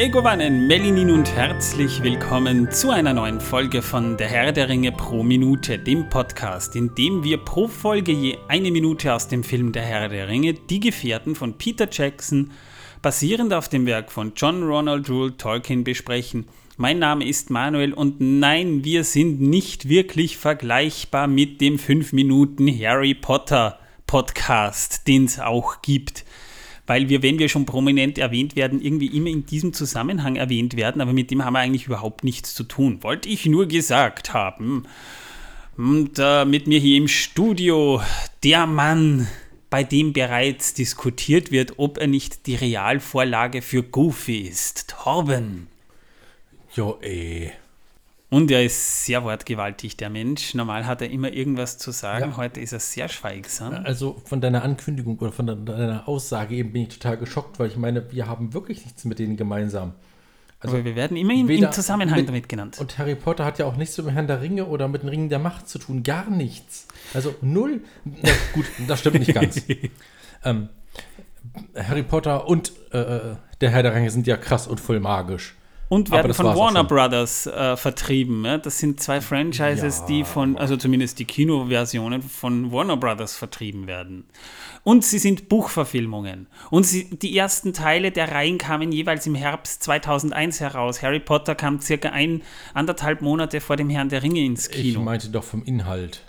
Megovanen, Melinin und herzlich willkommen zu einer neuen Folge von Der Herr der Ringe pro Minute, dem Podcast, in dem wir pro Folge je eine Minute aus dem Film Der Herr der Ringe, Die Gefährten von Peter Jackson, basierend auf dem Werk von John Ronald Rule Tolkien besprechen. Mein Name ist Manuel und nein, wir sind nicht wirklich vergleichbar mit dem 5 Minuten Harry Potter Podcast, den es auch gibt weil wir, wenn wir schon prominent erwähnt werden, irgendwie immer in diesem Zusammenhang erwähnt werden, aber mit dem haben wir eigentlich überhaupt nichts zu tun. Wollte ich nur gesagt haben. Und äh, mit mir hier im Studio der Mann, bei dem bereits diskutiert wird, ob er nicht die Realvorlage für Goofy ist. Torben. Jo, ey. Und er ist sehr wortgewaltig, der Mensch. Normal hat er immer irgendwas zu sagen. Ja. Heute ist er sehr schweigsam. Also von deiner Ankündigung oder von deiner Aussage eben bin ich total geschockt, weil ich meine, wir haben wirklich nichts mit denen gemeinsam. Also Aber wir werden immer in, im Zusammenhang mit, damit genannt. Und Harry Potter hat ja auch nichts mit dem Herrn der Ringe oder mit den Ringen der Macht zu tun. Gar nichts. Also null. Na, gut, das stimmt nicht ganz. ähm, Harry Potter und äh, äh, der Herr der Ringe sind ja krass und voll magisch. Und werden von Warner Brothers äh, vertrieben. Ja? Das sind zwei Franchises, ja. die von, also zumindest die Kinoversionen von Warner Brothers vertrieben werden. Und sie sind Buchverfilmungen. Und sie, die ersten Teile der Reihen kamen jeweils im Herbst 2001 heraus. Harry Potter kam circa ein, anderthalb Monate vor dem Herrn der Ringe ins Kino. Ich meinte doch vom Inhalt.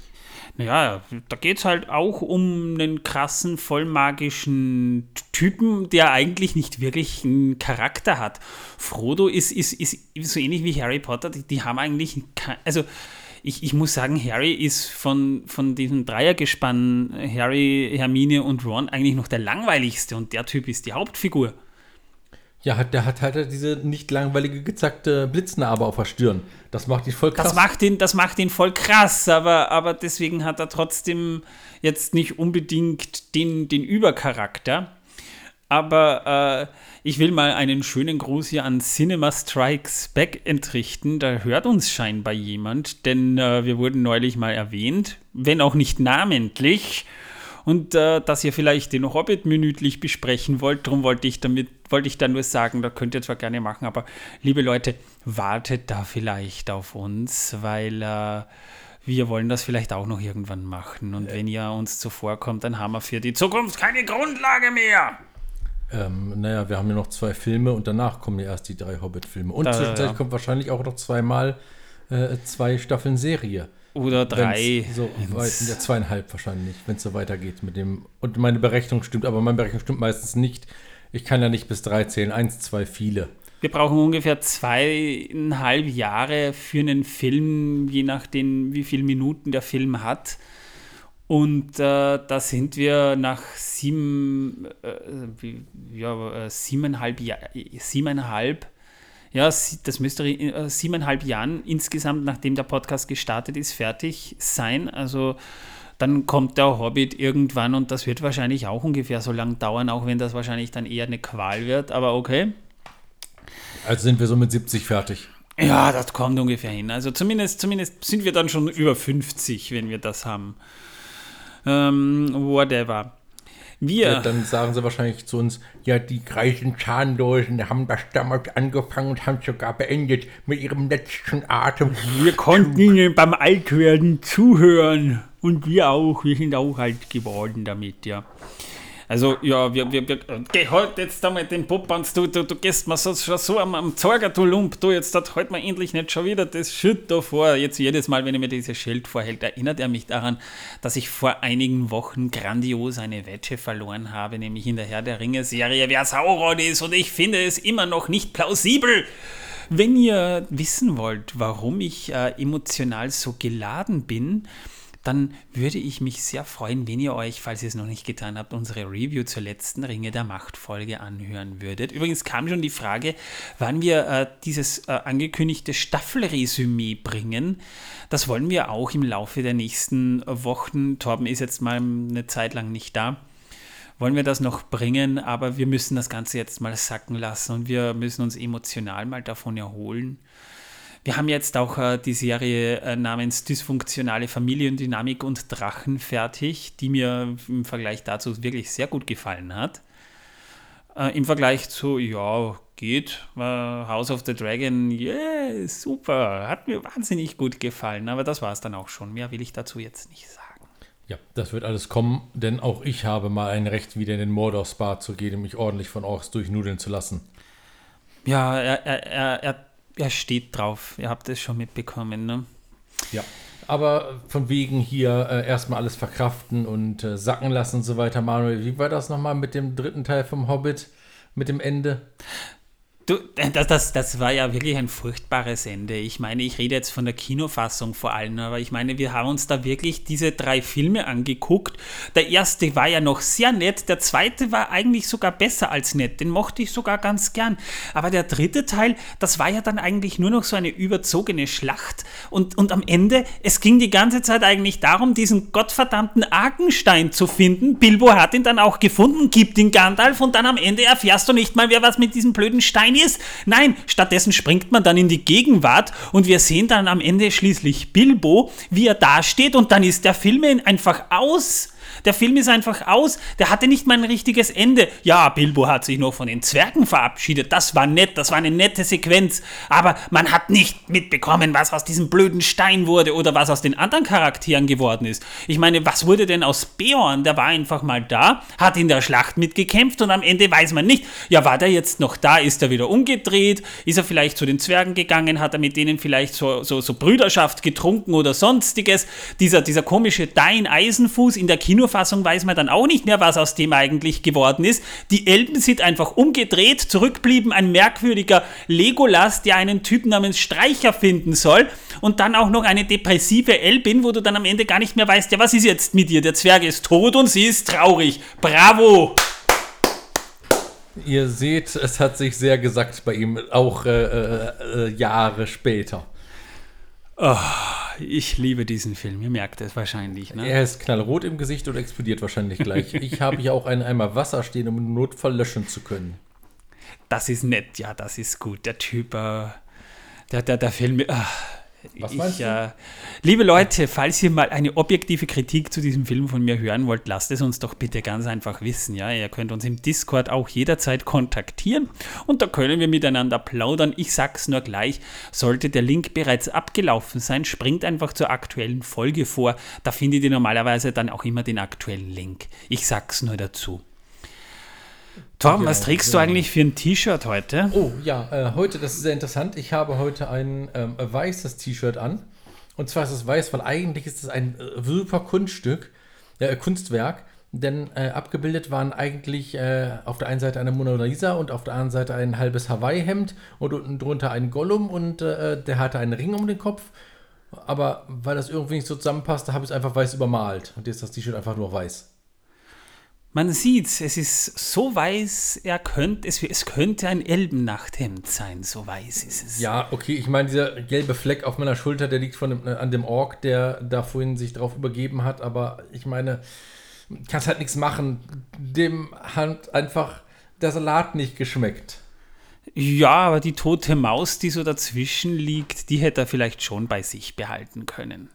Naja, da geht es halt auch um einen krassen, vollmagischen Typen, der eigentlich nicht wirklich einen Charakter hat. Frodo ist, ist, ist so ähnlich wie Harry Potter, die, die haben eigentlich, also ich, ich muss sagen, Harry ist von, von diesem Dreiergespann, Harry, Hermine und Ron, eigentlich noch der langweiligste und der Typ ist die Hauptfigur. Ja, der hat halt diese nicht langweilige gezackte Blitznarbe auf der Stirn. Das macht ihn voll krass. Das macht ihn, das macht ihn voll krass, aber, aber deswegen hat er trotzdem jetzt nicht unbedingt den, den Übercharakter. Aber äh, ich will mal einen schönen Gruß hier an Cinema Strikes Back entrichten. Da hört uns scheinbar jemand, denn äh, wir wurden neulich mal erwähnt, wenn auch nicht namentlich und äh, dass ihr vielleicht den Hobbit minütlich besprechen wollt. Darum wollte ich damit, wollte ich dann nur sagen, da könnt ihr zwar gerne machen, aber liebe Leute, wartet da vielleicht auf uns, weil äh, wir wollen das vielleicht auch noch irgendwann machen. Und ja. wenn ihr uns zuvorkommt, dann haben wir für die Zukunft keine Grundlage mehr. Ähm, naja, wir haben ja noch zwei Filme und danach kommen ja erst die drei Hobbit-Filme. Und da, zwischenzeitlich ja. kommt wahrscheinlich auch noch zweimal äh, zwei Staffeln Serie. Oder drei. So weit, ja, zweieinhalb wahrscheinlich, wenn es so weitergeht mit dem. Und meine Berechnung stimmt, aber meine Berechnung stimmt meistens nicht. Ich kann ja nicht bis drei zählen. Eins, zwei, viele. Wir brauchen ungefähr zweieinhalb Jahre für einen Film, je nachdem, wie viele Minuten der Film hat. Und äh, da sind wir nach sieben, äh, ja, äh, siebeneinhalb, siebeneinhalb ja, das müsste äh, siebeneinhalb Jahren insgesamt, nachdem der Podcast gestartet ist, fertig sein. Also dann kommt der Hobbit irgendwann und das wird wahrscheinlich auch ungefähr so lang dauern, auch wenn das wahrscheinlich dann eher eine Qual wird, aber okay. Also sind wir so mit 70 fertig. Ja, das kommt ungefähr hin. Also zumindest, zumindest sind wir dann schon über 50, wenn wir das haben. Ähm, whatever. Wir. Ja, dann sagen sie wahrscheinlich zu uns, ja, die reichen Zahnlosen haben das damals angefangen und haben sogar beendet mit ihrem letzten Atem. Wir konnten ihnen beim Altwerden zuhören. Und wir auch. Wir sind auch alt geworden damit, ja. Also, ja, wir, wir, wir geh halt jetzt da mit den Poppans, du, du, du gehst mal so, schon so am, am Zorger, du Lump, du, jetzt hat halt mal endlich nicht schon wieder das Schild da vor. Jetzt jedes Mal, wenn er mir dieses Schild vorhält, erinnert er mich daran, dass ich vor einigen Wochen grandios eine Wette verloren habe, nämlich in der Herr der Ringe-Serie, wer Sauron ist. Und ich finde es immer noch nicht plausibel. Wenn ihr wissen wollt, warum ich äh, emotional so geladen bin, dann würde ich mich sehr freuen, wenn ihr euch, falls ihr es noch nicht getan habt, unsere Review zur letzten Ringe der Macht-Folge anhören würdet. Übrigens kam schon die Frage, wann wir äh, dieses äh, angekündigte Staffelresümee bringen. Das wollen wir auch im Laufe der nächsten Wochen. Torben ist jetzt mal eine Zeit lang nicht da wollen wir das noch bringen, aber wir müssen das Ganze jetzt mal sacken lassen und wir müssen uns emotional mal davon erholen. Wir haben jetzt auch äh, die Serie äh, namens Dysfunktionale Familiendynamik und Drachen fertig, die mir im Vergleich dazu wirklich sehr gut gefallen hat. Äh, Im Vergleich zu, ja, geht. War House of the Dragon, yeah, super. Hat mir wahnsinnig gut gefallen. Aber das war es dann auch schon. Mehr will ich dazu jetzt nicht sagen. Ja, das wird alles kommen, denn auch ich habe mal ein Recht, wieder in den Mordor Spa zu gehen und mich ordentlich von Orks durchnudeln zu lassen. Ja, er, er, er, er, er steht drauf. Ihr habt es schon mitbekommen, ne? Ja. Aber von wegen hier äh, erstmal alles verkraften und äh, sacken lassen und so weiter. Manuel, wie war das nochmal mit dem dritten Teil vom Hobbit? Mit dem Ende? Du, das, das, das war ja wirklich ein furchtbares Ende. Ich meine, ich rede jetzt von der Kinofassung vor allem, aber ich meine, wir haben uns da wirklich diese drei Filme angeguckt. Der erste war ja noch sehr nett, der zweite war eigentlich sogar besser als nett, den mochte ich sogar ganz gern. Aber der dritte Teil, das war ja dann eigentlich nur noch so eine überzogene Schlacht. Und, und am Ende, es ging die ganze Zeit eigentlich darum, diesen gottverdammten Arkenstein zu finden. Bilbo hat ihn dann auch gefunden, gibt ihn Gandalf und dann am Ende erfährst du nicht mal, wer was mit diesem blöden Stein ist. Nein, stattdessen springt man dann in die Gegenwart und wir sehen dann am Ende schließlich Bilbo, wie er dasteht und dann ist der Film einfach aus. Der Film ist einfach aus. Der hatte nicht mal ein richtiges Ende. Ja, Bilbo hat sich noch von den Zwergen verabschiedet. Das war nett. Das war eine nette Sequenz. Aber man hat nicht mitbekommen, was aus diesem blöden Stein wurde oder was aus den anderen Charakteren geworden ist. Ich meine, was wurde denn aus Beorn? Der war einfach mal da, hat in der Schlacht mitgekämpft und am Ende weiß man nicht, ja, war der jetzt noch da? Ist er wieder umgedreht? Ist er vielleicht zu den Zwergen gegangen? Hat er mit denen vielleicht so, so, so Brüderschaft getrunken oder sonstiges? Dieser, dieser komische Dein Eisenfuß in der Kino Kinofassung weiß man dann auch nicht mehr, was aus dem eigentlich geworden ist. Die Elben sind einfach umgedreht, zurückblieben ein merkwürdiger Legolas, der einen Typen namens Streicher finden soll und dann auch noch eine depressive Elbin, wo du dann am Ende gar nicht mehr weißt, ja, was ist jetzt mit ihr? Der Zwerg ist tot und sie ist traurig. Bravo! Ihr seht, es hat sich sehr gesagt bei ihm, auch äh, äh, äh Jahre später. Oh, ich liebe diesen Film, ihr merkt es wahrscheinlich. Ne? Er ist knallrot im Gesicht und explodiert wahrscheinlich gleich. ich habe hier auch einen Eimer Wasser stehen, um im Notfall löschen zu können. Das ist nett, ja, das ist gut. Der Typ, äh, der, der, der Film. Äh, was ich? Äh, liebe Leute, falls ihr mal eine objektive Kritik zu diesem Film von mir hören wollt, lasst es uns doch bitte ganz einfach wissen. Ja, ihr könnt uns im Discord auch jederzeit kontaktieren und da können wir miteinander plaudern. Ich sag's nur gleich, sollte der Link bereits abgelaufen sein, springt einfach zur aktuellen Folge vor. Da findet ihr normalerweise dann auch immer den aktuellen Link. Ich sag's nur dazu. Tom, ja, was trägst ja. du eigentlich für ein T-Shirt heute? Oh ja, äh, heute, das ist sehr interessant. Ich habe heute ein ähm, weißes T-Shirt an. Und zwar ist es weiß, weil eigentlich ist es ein äh, super Kunststück, äh, Kunstwerk. Denn äh, abgebildet waren eigentlich äh, auf der einen Seite eine Mona Lisa und auf der anderen Seite ein halbes Hawaii-Hemd und unten drunter ein Gollum und äh, der hatte einen Ring um den Kopf. Aber weil das irgendwie nicht so zusammenpasste, habe ich es einfach weiß übermalt. Und jetzt ist das T-Shirt einfach nur weiß. Man sieht, es ist so weiß, er könnte, es, es könnte ein Elbennachthemd sein, so weiß ist es. Ja, okay, ich meine, dieser gelbe Fleck auf meiner Schulter, der liegt von dem, äh, an dem Ork, der da vorhin sich drauf übergeben hat, aber ich meine, kannst halt nichts machen. Dem hat einfach der Salat nicht geschmeckt. Ja, aber die tote Maus, die so dazwischen liegt, die hätte er vielleicht schon bei sich behalten können.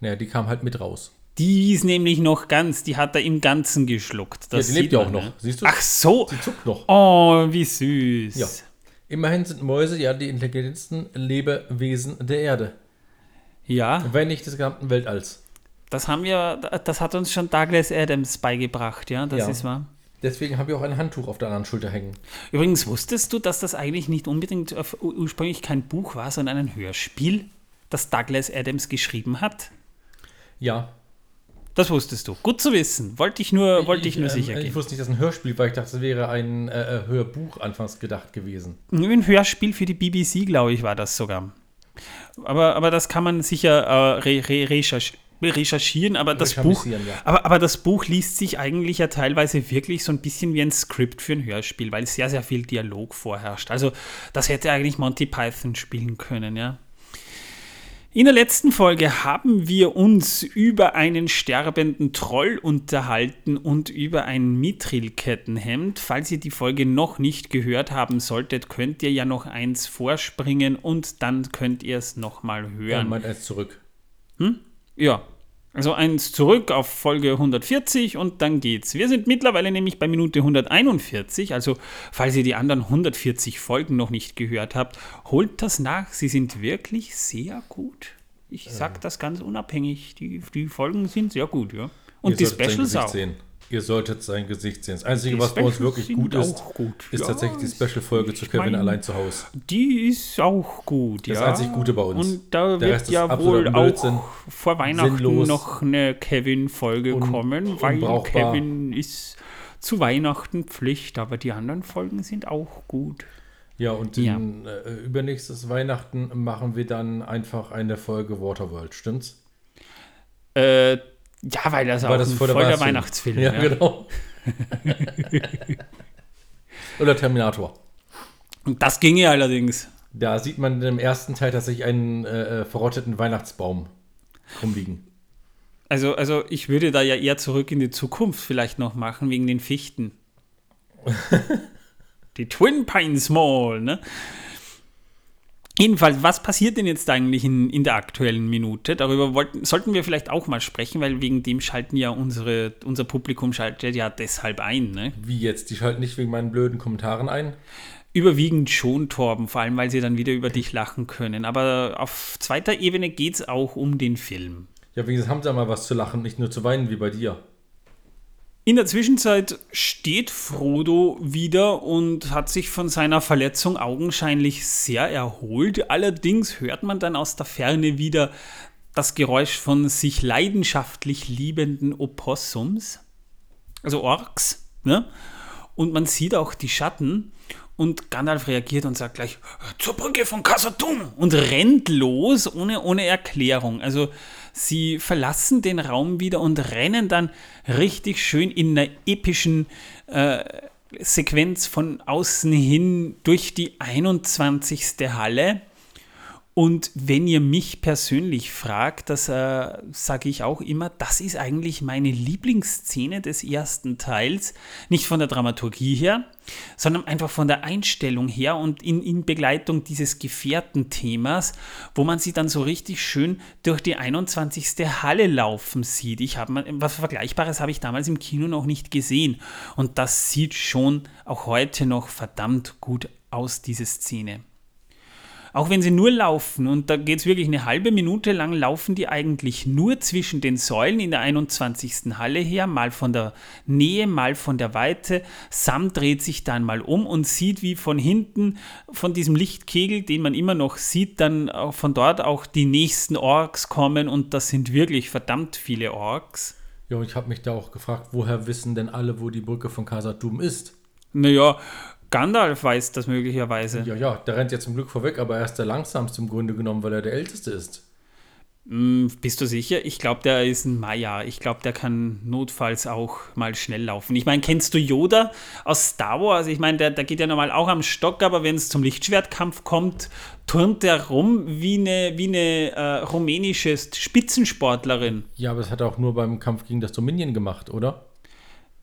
Naja, die kam halt mit raus. Die ist nämlich noch ganz, die hat er im Ganzen geschluckt. Das ja, die lebt ja auch noch. Ne? Siehst du? Ach so. Sie zuckt noch. Oh, wie süß. Ja. Immerhin sind Mäuse ja die intelligentesten Lebewesen der Erde. Ja. Wenn nicht des gesamten Weltalls. Das haben wir, das hat uns schon Douglas Adams beigebracht, ja, das ja. ist wahr. Deswegen habe ich auch ein Handtuch auf der anderen Schulter hängen. Übrigens, wusstest du, dass das eigentlich nicht unbedingt ursprünglich kein Buch war, sondern ein Hörspiel, das Douglas Adams geschrieben hat? Ja, das wusstest du. Gut zu wissen. Wollte ich nur, wollte ich, ich nur sicher ähm, gehen. Ich wusste nicht, dass ein Hörspiel war. Ich dachte, das wäre ein äh, äh Hörbuch anfangs gedacht gewesen. Ein Hörspiel für die BBC, glaube ich, war das sogar. Aber, aber das kann man sicher äh, re, re, recherch, recherchieren, aber das, Buch, ja. aber, aber das Buch liest sich eigentlich ja teilweise wirklich so ein bisschen wie ein Skript für ein Hörspiel, weil sehr, sehr viel Dialog vorherrscht. Also das hätte eigentlich Monty Python spielen können, ja. In der letzten Folge haben wir uns über einen sterbenden Troll unterhalten und über ein Mithril-Kettenhemd. Falls ihr die Folge noch nicht gehört haben solltet, könnt ihr ja noch eins vorspringen und dann könnt ihr es nochmal hören. Ja, meint eins zurück. Hm? Ja. Also eins zurück auf Folge 140 und dann geht's. Wir sind mittlerweile nämlich bei Minute 141. Also, falls ihr die anderen 140 Folgen noch nicht gehört habt, holt das nach. Sie sind wirklich sehr gut. Ich sag das ganz unabhängig. Die, die Folgen sind sehr gut, ja. Und Ihr die Specials auch. Sehen. Ihr solltet sein Gesicht sehen. Das Einzige, Die was bei uns Specials wirklich gut ist, gut. ist Ja, tatsächlich die Special-Folge zu Kevin mein- allein zu Hause. Die ist auch gut, Das ja. einzig Gute bei uns. Und da Der wird ja wohl Blödsinn, auch vor Weihnachten sinnlos, noch eine Kevin-Folge kommen, weil. Kevin ist zu Weihnachten Pflicht, aber die anderen Folgen sind auch gut. Ja, und Ja. äh, übernächstes Weihnachten machen wir dann einfach eine Folge Waterworld, stimmt's? Äh, ja, weil das War auch das ein vor der voll der Weihnachtsfilm? Weihnachtsfilm Ja, ja. genau. Oder Terminator. Und das ginge allerdings. Da sieht man im ersten Teil tatsächlich einen äh, äh, verrotteten Weihnachtsbaum rumliegen. Also, also ich würde da ja eher zurück in die Zukunft vielleicht noch machen, wegen den Fichten. die Twin Pines Mall, ne? Jedenfalls, was passiert denn jetzt eigentlich in, in der aktuellen Minute? Darüber wollten, sollten wir vielleicht auch mal sprechen, weil wegen dem schalten ja unsere, unser Publikum schaltet ja deshalb ein. Ne? Wie jetzt? Die schalten nicht wegen meinen blöden Kommentaren ein? Überwiegend schon, Torben, vor allem, weil sie dann wieder über dich lachen können. Aber auf zweiter Ebene geht es auch um den Film. Ja, wenigstens haben sie ja mal was zu lachen, nicht nur zu weinen wie bei dir. In der Zwischenzeit steht Frodo wieder und hat sich von seiner Verletzung augenscheinlich sehr erholt. Allerdings hört man dann aus der Ferne wieder das Geräusch von sich leidenschaftlich liebenden Opossums, also Orks, ne? Und man sieht auch die Schatten und Gandalf reagiert und sagt gleich zur Brücke von Khazad-dûm und rennt los ohne, ohne Erklärung. Also sie verlassen den Raum wieder und rennen dann richtig schön in einer epischen äh, Sequenz von außen hin durch die 21. Halle. Und wenn ihr mich persönlich fragt, das äh, sage ich auch immer, das ist eigentlich meine Lieblingsszene des ersten Teils. Nicht von der Dramaturgie her, sondern einfach von der Einstellung her und in, in Begleitung dieses Gefährtenthemas, wo man sie dann so richtig schön durch die 21. Halle laufen sieht. Ich habe was Vergleichbares habe ich damals im Kino noch nicht gesehen. Und das sieht schon auch heute noch verdammt gut aus, diese Szene. Auch wenn sie nur laufen, und da geht es wirklich eine halbe Minute lang, laufen die eigentlich nur zwischen den Säulen in der 21. Halle her, mal von der Nähe, mal von der Weite. Sam dreht sich dann mal um und sieht, wie von hinten, von diesem Lichtkegel, den man immer noch sieht, dann auch von dort auch die nächsten Orks kommen und das sind wirklich verdammt viele Orks. Ja, und ich habe mich da auch gefragt, woher wissen denn alle, wo die Brücke von Khazad-dûm ist? Naja, Gandalf weiß das möglicherweise. Ja, ja, der rennt ja zum Glück vorweg, aber er ist der langsamste im Grunde genommen, weil er der Älteste ist. Hm, Bist du sicher? Ich glaube, der ist ein Maya. Ich glaube, der kann notfalls auch mal schnell laufen. Ich meine, kennst du Yoda aus Star Wars? Ich meine, der, der geht ja normal auch am Stock, aber wenn es zum Lichtschwertkampf kommt, turnt der rum wie eine, wie eine äh, rumänische Spitzensportlerin. Ja, aber das hat er auch nur beim Kampf gegen das Dominion gemacht, oder?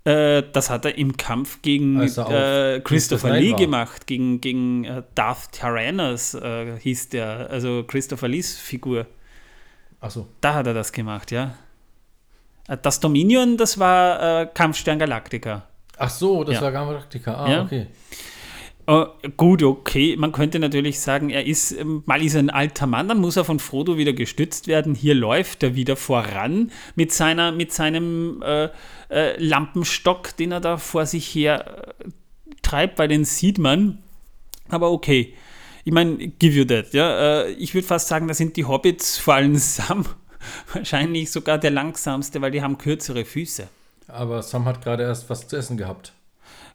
Äh, das hat er im Kampf gegen Als auf äh, Christopher Lee war. gemacht, gegen, gegen äh, Darth Tyrannus äh, hieß der, also Christopher Lees Figur. Achso. Da hat er das gemacht, ja. Äh, Das Dominion, das war Kampfstern Galactica. Ach so, das Ja. war Galactica. Ah, Ja. okay. Äh, gut, okay. Man könnte natürlich sagen, er ist, ähm, mal ist ein alter Mann, dann muss er von Frodo wieder gestützt werden. Hier läuft er wieder voran mit, seiner, mit seinem äh, äh, Lampenstock, den er da vor sich her äh, treibt, weil den sieht man. Aber okay. Ich meine, give you that, ja. Äh, ich würde fast sagen, da sind die Hobbits, vor allem Sam, wahrscheinlich sogar der langsamste, weil die haben kürzere Füße. Aber Sam hat gerade erst was zu essen gehabt.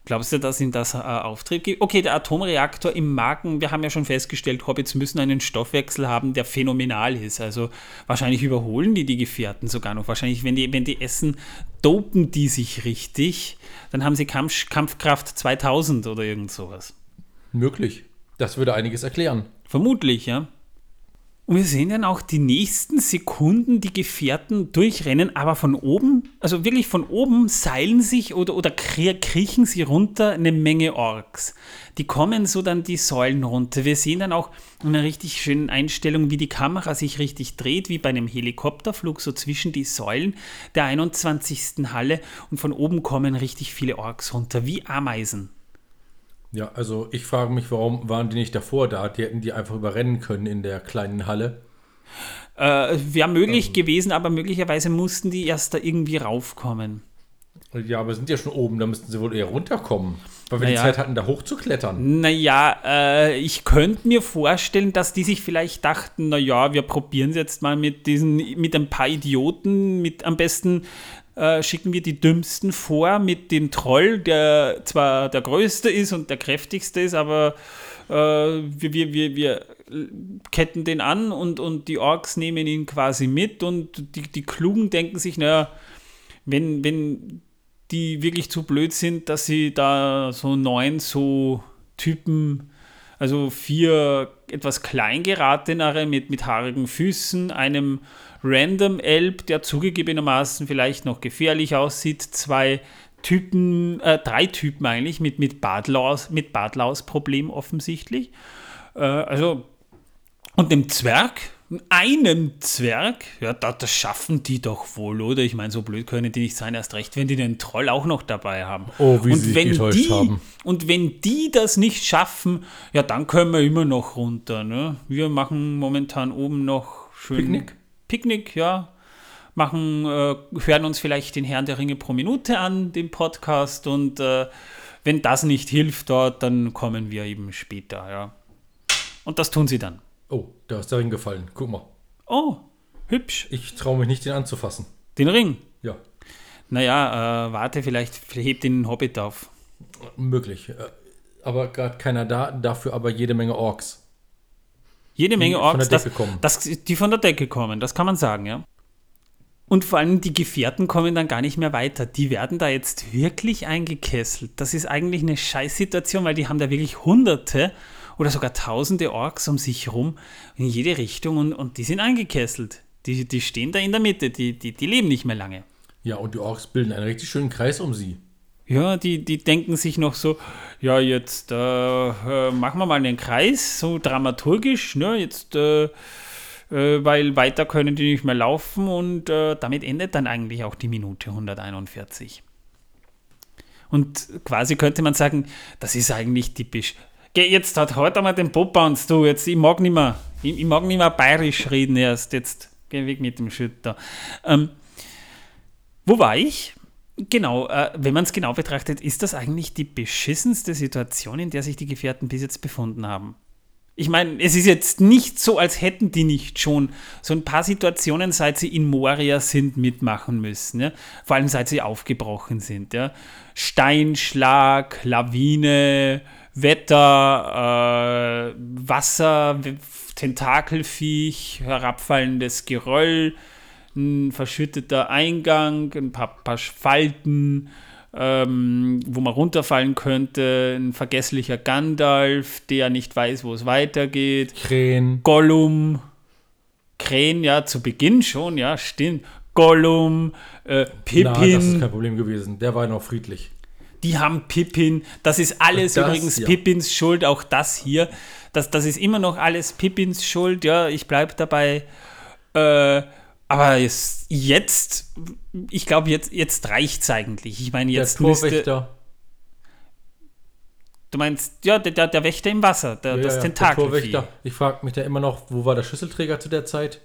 Glaubst du, dass ihm das äh, Auftrieb gibt? Okay, der Atomreaktor im Magen, wir haben ja schon festgestellt, Hobbits müssen einen Stoffwechsel haben, der phänomenal ist. Also wahrscheinlich überholen die die Gefährten sogar noch. Wahrscheinlich, wenn die, wenn die essen, dopen die sich richtig. Dann haben sie Kampf, Kampfkraft 2000 oder irgend sowas. Möglich. Das würde einiges erklären. Vermutlich, ja. Und wir sehen dann auch die nächsten Sekunden die Gefährten durchrennen, aber von oben, also wirklich von oben seilen sich oder, oder kriechen sie runter eine Menge Orks. Die kommen so dann die Säulen runter. Wir sehen dann auch eine richtig schöne Einstellung, wie die Kamera sich richtig dreht, wie bei einem Helikopterflug, so zwischen die Säulen der 21. Halle und von oben kommen richtig viele Orks runter, wie Ameisen. Ja, also ich frage mich, warum waren die nicht davor da? Die hätten die einfach überrennen können in der kleinen Halle. Äh, Wäre möglich ähm. gewesen, aber möglicherweise mussten die erst da irgendwie raufkommen. Ja, aber sind ja schon oben, da müssten sie wohl eher runterkommen. Weil wir naja, die Zeit hatten, da hochzuklettern. Naja, äh, ich könnte mir vorstellen, dass die sich vielleicht dachten, naja, wir probieren es jetzt mal mit diesen, mit ein paar Idioten, mit am besten äh, schicken wir die Dümmsten vor mit dem Troll, der zwar der größte ist und der kräftigste ist, aber äh, wir, wir, wir, wir ketten den an und, und die Orks nehmen ihn quasi mit und die, die Klugen denken sich, naja, wenn, wenn die wirklich zu blöd sind, dass sie da so neun so Typen, also vier etwas kleingeratenere mit, mit haarigen Füßen, einem Random Elb, der zugegebenermaßen vielleicht noch gefährlich aussieht, zwei Typen, äh, drei Typen eigentlich mit, mit Badlaus, mit Badlaus-Problem offensichtlich. Äh, also, und dem Zwerg, einem Zwerg, ja, das, das schaffen die doch wohl, oder? Ich meine, so blöd können die nicht sein, erst recht, wenn die den Troll auch noch dabei haben. Oh, wie und sie wenn getäuscht die, haben. Und wenn die das nicht schaffen, ja, dann können wir immer noch runter. Ne? Wir machen momentan oben noch schön. Picknick? Picknick, ja. Machen, äh, hören uns vielleicht den Herrn der Ringe pro Minute an, den Podcast. Und äh, wenn das nicht hilft dort, dann kommen wir eben später, ja. Und das tun sie dann. Oh, da ist der Ring gefallen. Guck mal. Oh, hübsch. Ich traue mich nicht, den anzufassen. Den Ring? Ja. Naja, äh, warte, vielleicht hebt den Hobbit auf. Möglich. Äh, aber gerade keiner da, dafür aber jede Menge Orks. Jede Menge Orks, von der Decke das, kommen. Das, die von der Decke kommen, das kann man sagen, ja. Und vor allem die Gefährten kommen dann gar nicht mehr weiter. Die werden da jetzt wirklich eingekesselt. Das ist eigentlich eine Scheißsituation, weil die haben da wirklich Hunderte oder sogar Tausende Orks um sich herum in jede Richtung und, und die sind eingekesselt. Die, die stehen da in der Mitte, die, die, die leben nicht mehr lange. Ja, und die Orks bilden einen richtig schönen Kreis um sie. Ja, die, die denken sich noch so, ja, jetzt äh, äh, machen wir mal einen Kreis, so dramaturgisch, ne, jetzt, äh, äh, weil weiter können die nicht mehr laufen und äh, damit endet dann eigentlich auch die Minute 141. Und quasi könnte man sagen, das ist eigentlich typisch. Geh, jetzt hat heute mal den Popbounce, du, jetzt, ich mag nicht mehr, ich, ich, mag nicht mehr bayerisch reden erst, jetzt geh weg mit dem Schütter. Ähm, wo war ich? Genau, äh, wenn man es genau betrachtet, ist das eigentlich die beschissenste Situation, in der sich die Gefährten bis jetzt befunden haben. Ich meine, es ist jetzt nicht so, als hätten die nicht schon so ein paar Situationen, seit sie in Moria sind, mitmachen müssen. Ja? Vor allem seit sie aufgebrochen sind. Ja? Steinschlag, Lawine, Wetter, äh, Wasser, Tentakelfiech, herabfallendes Geröll, ein verschütteter Eingang, ein paar, paar Falten, ähm, wo man runterfallen könnte, ein vergesslicher Gandalf, der nicht weiß, wo es weitergeht. Krähen. Gollum. Krähen, ja, zu Beginn schon, ja, stimmt. Gollum, äh, Pippin. Na, das ist kein Problem gewesen. Der war noch friedlich. Die haben Pippin. Das ist alles das, übrigens ja. Pippins Schuld, auch das hier. Das, das ist immer noch alles Pippins Schuld, ja, ich bleibe dabei. Äh, aber jetzt, jetzt ich glaube, jetzt, jetzt reicht es eigentlich. Ich meine, jetzt der Torwächter. Du meinst, ja, der, der Wächter im Wasser, der, ja, das ja, Tentakel. Ich frage mich da immer noch, wo war der Schlüsselträger zu der Zeit?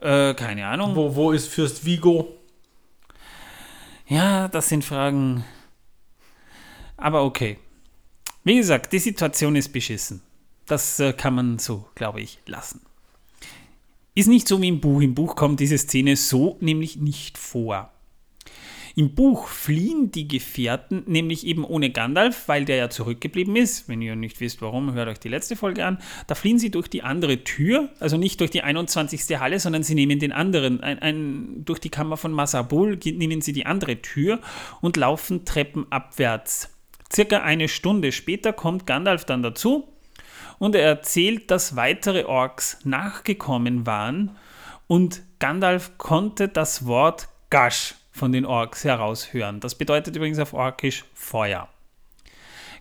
Äh, keine Ahnung. Wo, wo ist Fürst Vigo? Ja, das sind Fragen. Aber okay. Wie gesagt, die Situation ist beschissen. Das äh, kann man so, glaube ich, lassen. Ist nicht so wie im Buch. Im Buch kommt diese Szene so nämlich nicht vor. Im Buch fliehen die Gefährten nämlich eben ohne Gandalf, weil der ja zurückgeblieben ist. Wenn ihr nicht wisst, warum, hört euch die letzte Folge an. Da fliehen sie durch die andere Tür, also nicht durch die 21. Halle, sondern sie nehmen den anderen, ein, ein, durch die Kammer von Masabul nehmen sie die andere Tür und laufen treppenabwärts. Circa eine Stunde später kommt Gandalf dann dazu und er erzählt, dass weitere Orks nachgekommen waren und Gandalf konnte das Wort Gash von den Orks heraushören. Das bedeutet übrigens auf Orkisch Feuer.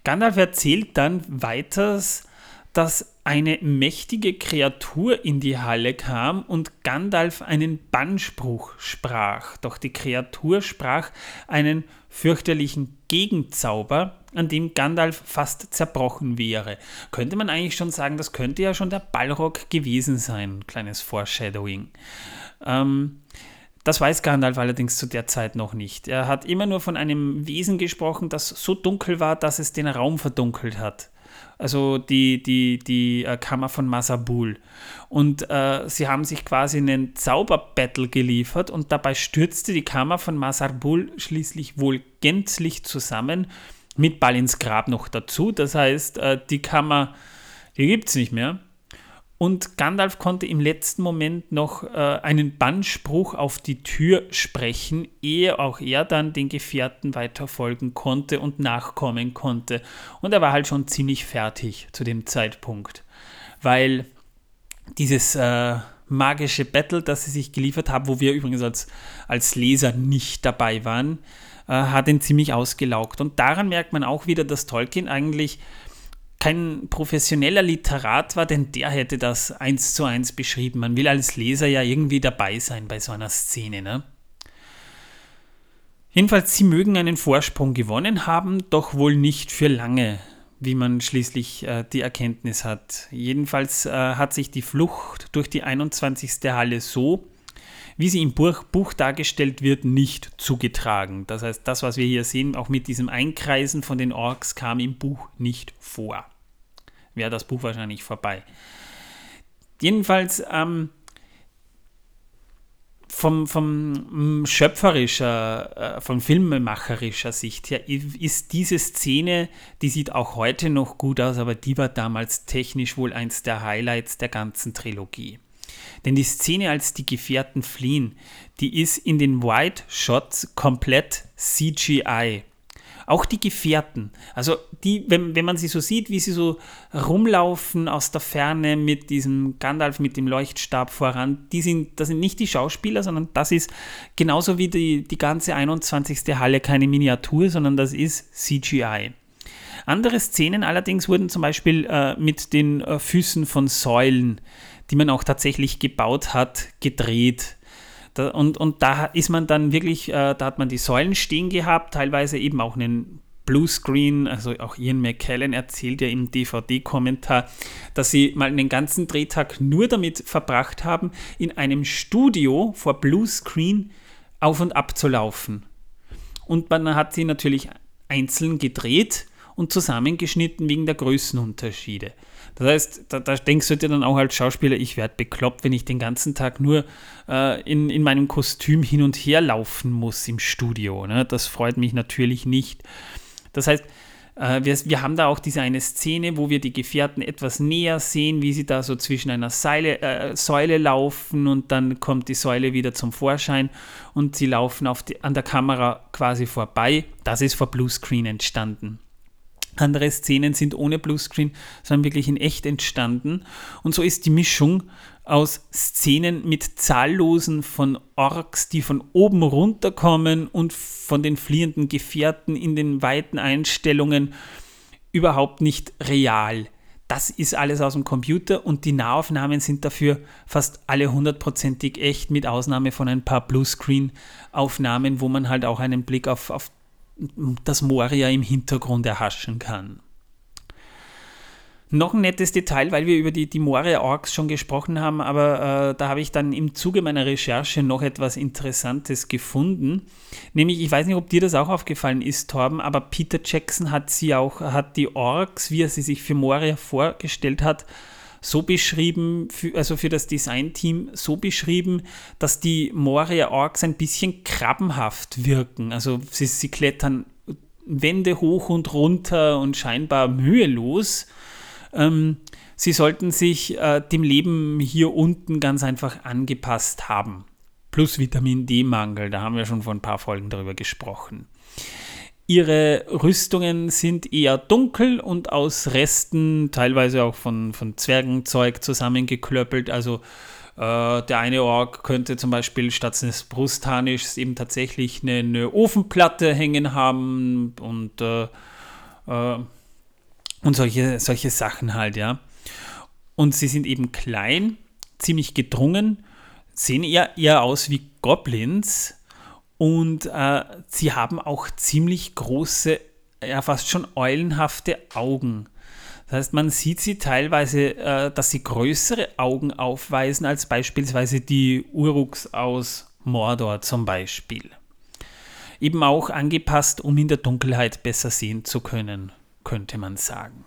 Gandalf erzählt dann weiters, dass eine mächtige Kreatur in die Halle kam und Gandalf einen Bannspruch sprach. Doch die Kreatur sprach einen fürchterlichen Gegenzauber, an dem Gandalf fast zerbrochen wäre. Könnte man eigentlich schon sagen, das könnte ja schon der Ballrock gewesen sein. Kleines Foreshadowing. Ähm, das weiß Gandalf allerdings zu der Zeit noch nicht. Er hat immer nur von einem Wesen gesprochen, das so dunkel war, dass es den Raum verdunkelt hat also die, die, die äh, Kammer von Masabul. Und äh, sie haben sich quasi einen Zauberbattle geliefert und dabei stürzte die Kammer von Masabul schließlich wohl gänzlich zusammen, mit Ball ins Grab noch dazu. Das heißt, äh, die Kammer, die gibt es nicht mehr. Und Gandalf konnte im letzten Moment noch äh, einen Bannspruch auf die Tür sprechen, ehe auch er dann den Gefährten weiterfolgen konnte und nachkommen konnte. Und er war halt schon ziemlich fertig zu dem Zeitpunkt, weil dieses äh, magische Battle, das sie sich geliefert haben, wo wir übrigens als, als Leser nicht dabei waren, äh, hat ihn ziemlich ausgelaugt. Und daran merkt man auch wieder, dass Tolkien eigentlich kein professioneller Literat war, denn der hätte das eins zu eins beschrieben. Man will als Leser ja irgendwie dabei sein bei so einer Szene. Ne? Jedenfalls, sie mögen einen Vorsprung gewonnen haben, doch wohl nicht für lange, wie man schließlich äh, die Erkenntnis hat. Jedenfalls äh, hat sich die Flucht durch die 21. Halle so, wie sie im Buch, Buch, dargestellt wird, nicht zugetragen. Das heißt, das, was wir hier sehen, auch mit diesem Einkreisen von den Orks, kam im Buch nicht vor wäre das Buch wahrscheinlich vorbei. Jedenfalls ähm, vom, vom mm, schöpferischer, äh, von filmemacherischer Sicht her ist diese Szene, die sieht auch heute noch gut aus, aber die war damals technisch wohl eins der Highlights der ganzen Trilogie. Denn die Szene, als die Gefährten fliehen, die ist in den White Shots komplett CGI. Auch die Gefährten, also die, wenn, wenn man sie so sieht, wie sie so rumlaufen aus der Ferne mit diesem Gandalf mit dem Leuchtstab voran, die sind, das sind nicht die Schauspieler, sondern das ist genauso wie die, die ganze 21. Halle keine Miniatur, sondern das ist CGI. Andere Szenen allerdings wurden zum Beispiel äh, mit den äh, Füßen von Säulen, die man auch tatsächlich gebaut hat, gedreht. Da, und, und da ist man dann wirklich, äh, da hat man die Säulen stehen gehabt, teilweise eben auch einen Bluescreen, also auch Ian McKellen erzählt ja im DVD-Kommentar, dass sie mal einen ganzen Drehtag nur damit verbracht haben, in einem Studio vor Bluescreen auf und ab zu laufen. Und man hat sie natürlich einzeln gedreht und zusammengeschnitten wegen der Größenunterschiede. Das heißt, da, da, denkst du dir dann auch als Schauspieler, ich werde bekloppt, wenn ich den ganzen Tag nur äh, in, in meinem Kostüm hin und her laufen muss im Studio. Ne? Das freut mich natürlich nicht. Das heißt, äh, wir, wir, haben da auch diese eine Szene, wo wir die Gefährten etwas näher sehen, wie sie da so zwischen einer Seile, äh, Säule laufen und dann kommt die Säule wieder zum Vorschein und sie laufen die, an der Kamera quasi vorbei. Das ist vor Bluescreen entstanden. Andere Szenen sind ohne Bluescreen, sondern wirklich in echt entstanden. Und so ist die Mischung aus Szenen mit zahllosen von Orks, die von oben runterkommen und von den fliehenden Gefährten in den weiten Einstellungen überhaupt nicht real. Das ist alles aus dem Computer und die Nahaufnahmen sind dafür fast alle hundertprozentig echt, mit Ausnahme von ein paar Bluescreen-Aufnahmen, wo man halt auch einen Blick auf, auf das Moria im Hintergrund erhaschen kann. Noch ein nettes Detail, weil wir über die, die Moria Orks schon gesprochen haben, aber äh, da habe ich dann im Zuge meiner Recherche noch etwas Interessantes gefunden. Nämlich, ich weiß nicht, ob dir das auch aufgefallen ist, Torben, aber Peter Jackson hat sie auch, hat die Orks, wie er sie sich für Moria vorgestellt hat, so beschrieben, also für das Designteam so beschrieben, dass die Moria Orks ein bisschen krabbenhaft wirken. Also sie, sie klettern Wände hoch und runter und scheinbar mühelos. Ähm, sie sollten sich äh, dem Leben hier unten ganz einfach angepasst haben. Plus Vitamin D-Mangel, da haben wir schon vor ein paar Folgen darüber gesprochen. Ihre Rüstungen sind eher dunkel und aus Resten, teilweise auch von, von Zwergenzeug zusammengeklöppelt. Also äh, der eine Ork könnte zum Beispiel statt eines Brustharnisches eben tatsächlich eine, eine, Ofenplatte hängen haben und, äh, äh, und solche, solche Sachen halt, ja. Und sie sind eben klein, ziemlich gedrungen, sehen eher, eher aus wie Goblins und äh, sie haben auch ziemlich große, ja fast schon eulenhafte Augen. Das heißt, man sieht sie teilweise, äh, dass sie größere Augen aufweisen als beispielsweise die Uruks aus Mordor zum Beispiel. Eben auch angepasst, um in der Dunkelheit besser sehen zu können, könnte man sagen.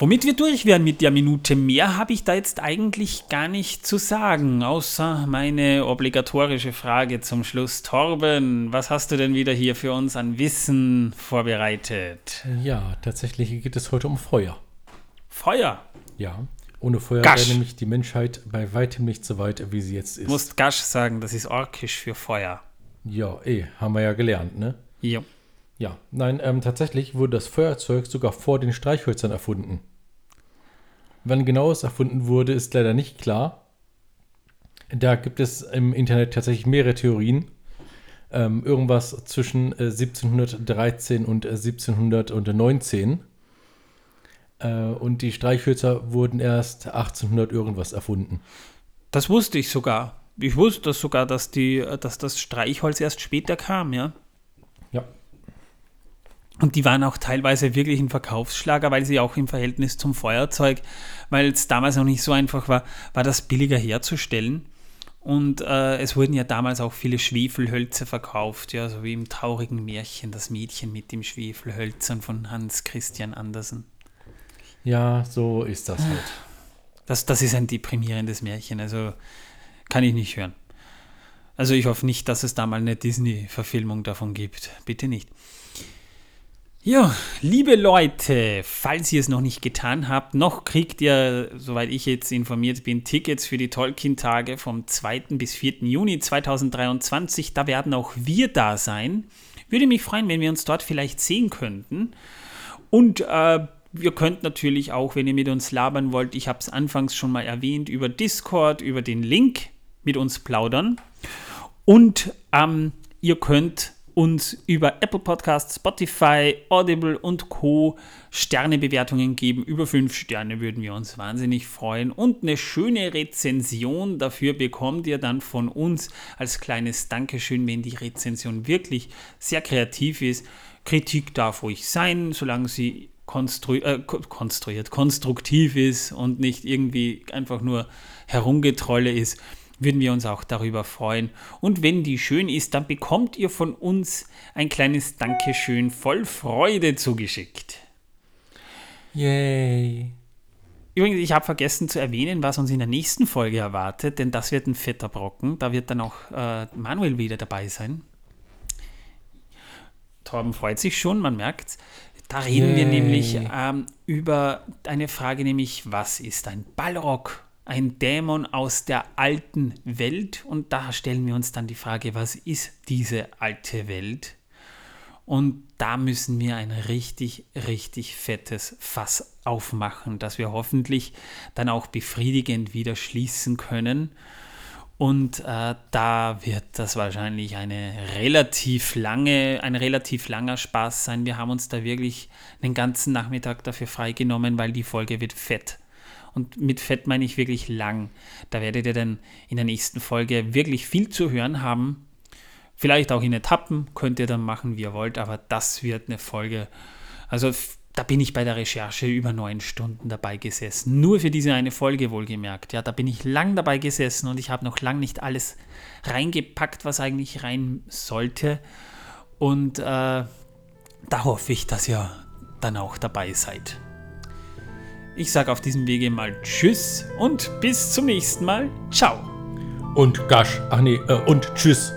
Womit wir durch wären mit der Minute mehr, habe ich da jetzt eigentlich gar nicht zu sagen, außer meine obligatorische Frage zum Schluss. Torben, was hast du denn wieder hier für uns an Wissen vorbereitet? Ja, tatsächlich geht es heute um Feuer. Feuer? Ja. Ohne Feuer wäre nämlich die Menschheit bei weitem nicht so weit, wie sie jetzt ist. Du musst Gasch sagen, das ist orkisch für Feuer. Ja, eh, haben wir ja gelernt, ne? Ja. Ja, nein, ähm, tatsächlich wurde das Feuerzeug sogar vor den Streichhölzern erfunden. Wann genau es erfunden wurde, ist leider nicht klar. Da gibt es im Internet tatsächlich mehrere Theorien. Ähm, irgendwas zwischen äh, 1713 und äh, 1719. Äh, und die Streichhölzer wurden erst 1800 irgendwas erfunden. Das wusste ich sogar. Ich wusste sogar, dass, die, dass das Streichholz erst später kam. Ja. Und die waren auch teilweise wirklich ein Verkaufsschlager, weil sie auch im Verhältnis zum Feuerzeug, weil es damals noch nicht so einfach war, war das billiger herzustellen. Und äh, es wurden ja damals auch viele Schwefelhölzer verkauft, ja, so wie im traurigen Märchen Das Mädchen mit dem Schwefelhölzern von Hans Christian Andersen. Ja, so ist das halt. Das, das ist ein deprimierendes Märchen, also kann ich nicht hören. Also ich hoffe nicht, dass es da mal eine Disney-Verfilmung davon gibt. Bitte nicht. Ja, liebe Leute, falls ihr es noch nicht getan habt, noch kriegt ihr, soweit ich jetzt informiert bin, Tickets für die Tolkien-Tage vom 2. bis 4. Juni 2023. Da werden auch wir da sein. Würde mich freuen, wenn wir uns dort vielleicht sehen könnten. Und äh, ihr könnt natürlich auch, wenn ihr mit uns labern wollt, ich habe es anfangs schon mal erwähnt, über Discord, über den Link mit uns plaudern. Und ähm, ihr könnt uns über Apple Podcasts, Spotify, Audible und Co. Sternebewertungen geben. Über fünf Sterne würden wir uns wahnsinnig freuen. Und eine schöne Rezension dafür bekommt ihr dann von uns als kleines Dankeschön, wenn die Rezension wirklich sehr kreativ ist. Kritik darf ruhig sein, solange sie konstru äh, konstruiert, konstruktiv ist und nicht irgendwie einfach nur herumgetrolle ist würden wir uns auch darüber freuen. Und wenn die schön ist, dann bekommt ihr von uns ein kleines Dankeschön voll Freude zugeschickt. Yay. Übrigens, ich habe vergessen zu erwähnen, was uns in der nächsten Folge erwartet, denn das wird ein fetter Brocken. Da wird dann auch äh, Manuel wieder dabei sein. Torben freut sich schon, man merkt's. Da reden Yay. wir nämlich ähm, über eine Frage, nämlich, was ist ein Ballrock? Ein Dämon aus der alten Welt. Und da stellen wir uns dann die Frage, was ist diese alte Welt? Und da müssen wir ein richtig, richtig fettes Fass aufmachen, das wir hoffentlich dann auch befriedigend wieder schließen können. Und äh, da wird das wahrscheinlich eine relativ lange, ein relativ langer Spaß sein. Wir haben uns da wirklich den ganzen Nachmittag dafür freigenommen, weil die Folge wird fett. Und mit Fett meine ich wirklich lang. Da werdet ihr dann in der nächsten Folge wirklich viel zu hören haben. Vielleicht auch in Etappen könnt ihr dann machen, wie ihr wollt, aber das wird eine Folge. Also da bin ich bei der Recherche über neun Stunden dabei gesessen. Nur für diese eine Folge wohlgemerkt. Ja, da bin ich lang dabei gesessen und ich habe noch lang nicht alles reingepackt, was eigentlich rein sollte. Und äh, da hoffe ich, dass ihr dann auch dabei seid. Ich sage auf diesem Wege mal Tschüss und bis zum nächsten Mal. Ciao. Und Gasch. Ach nee, äh, und Tschüss.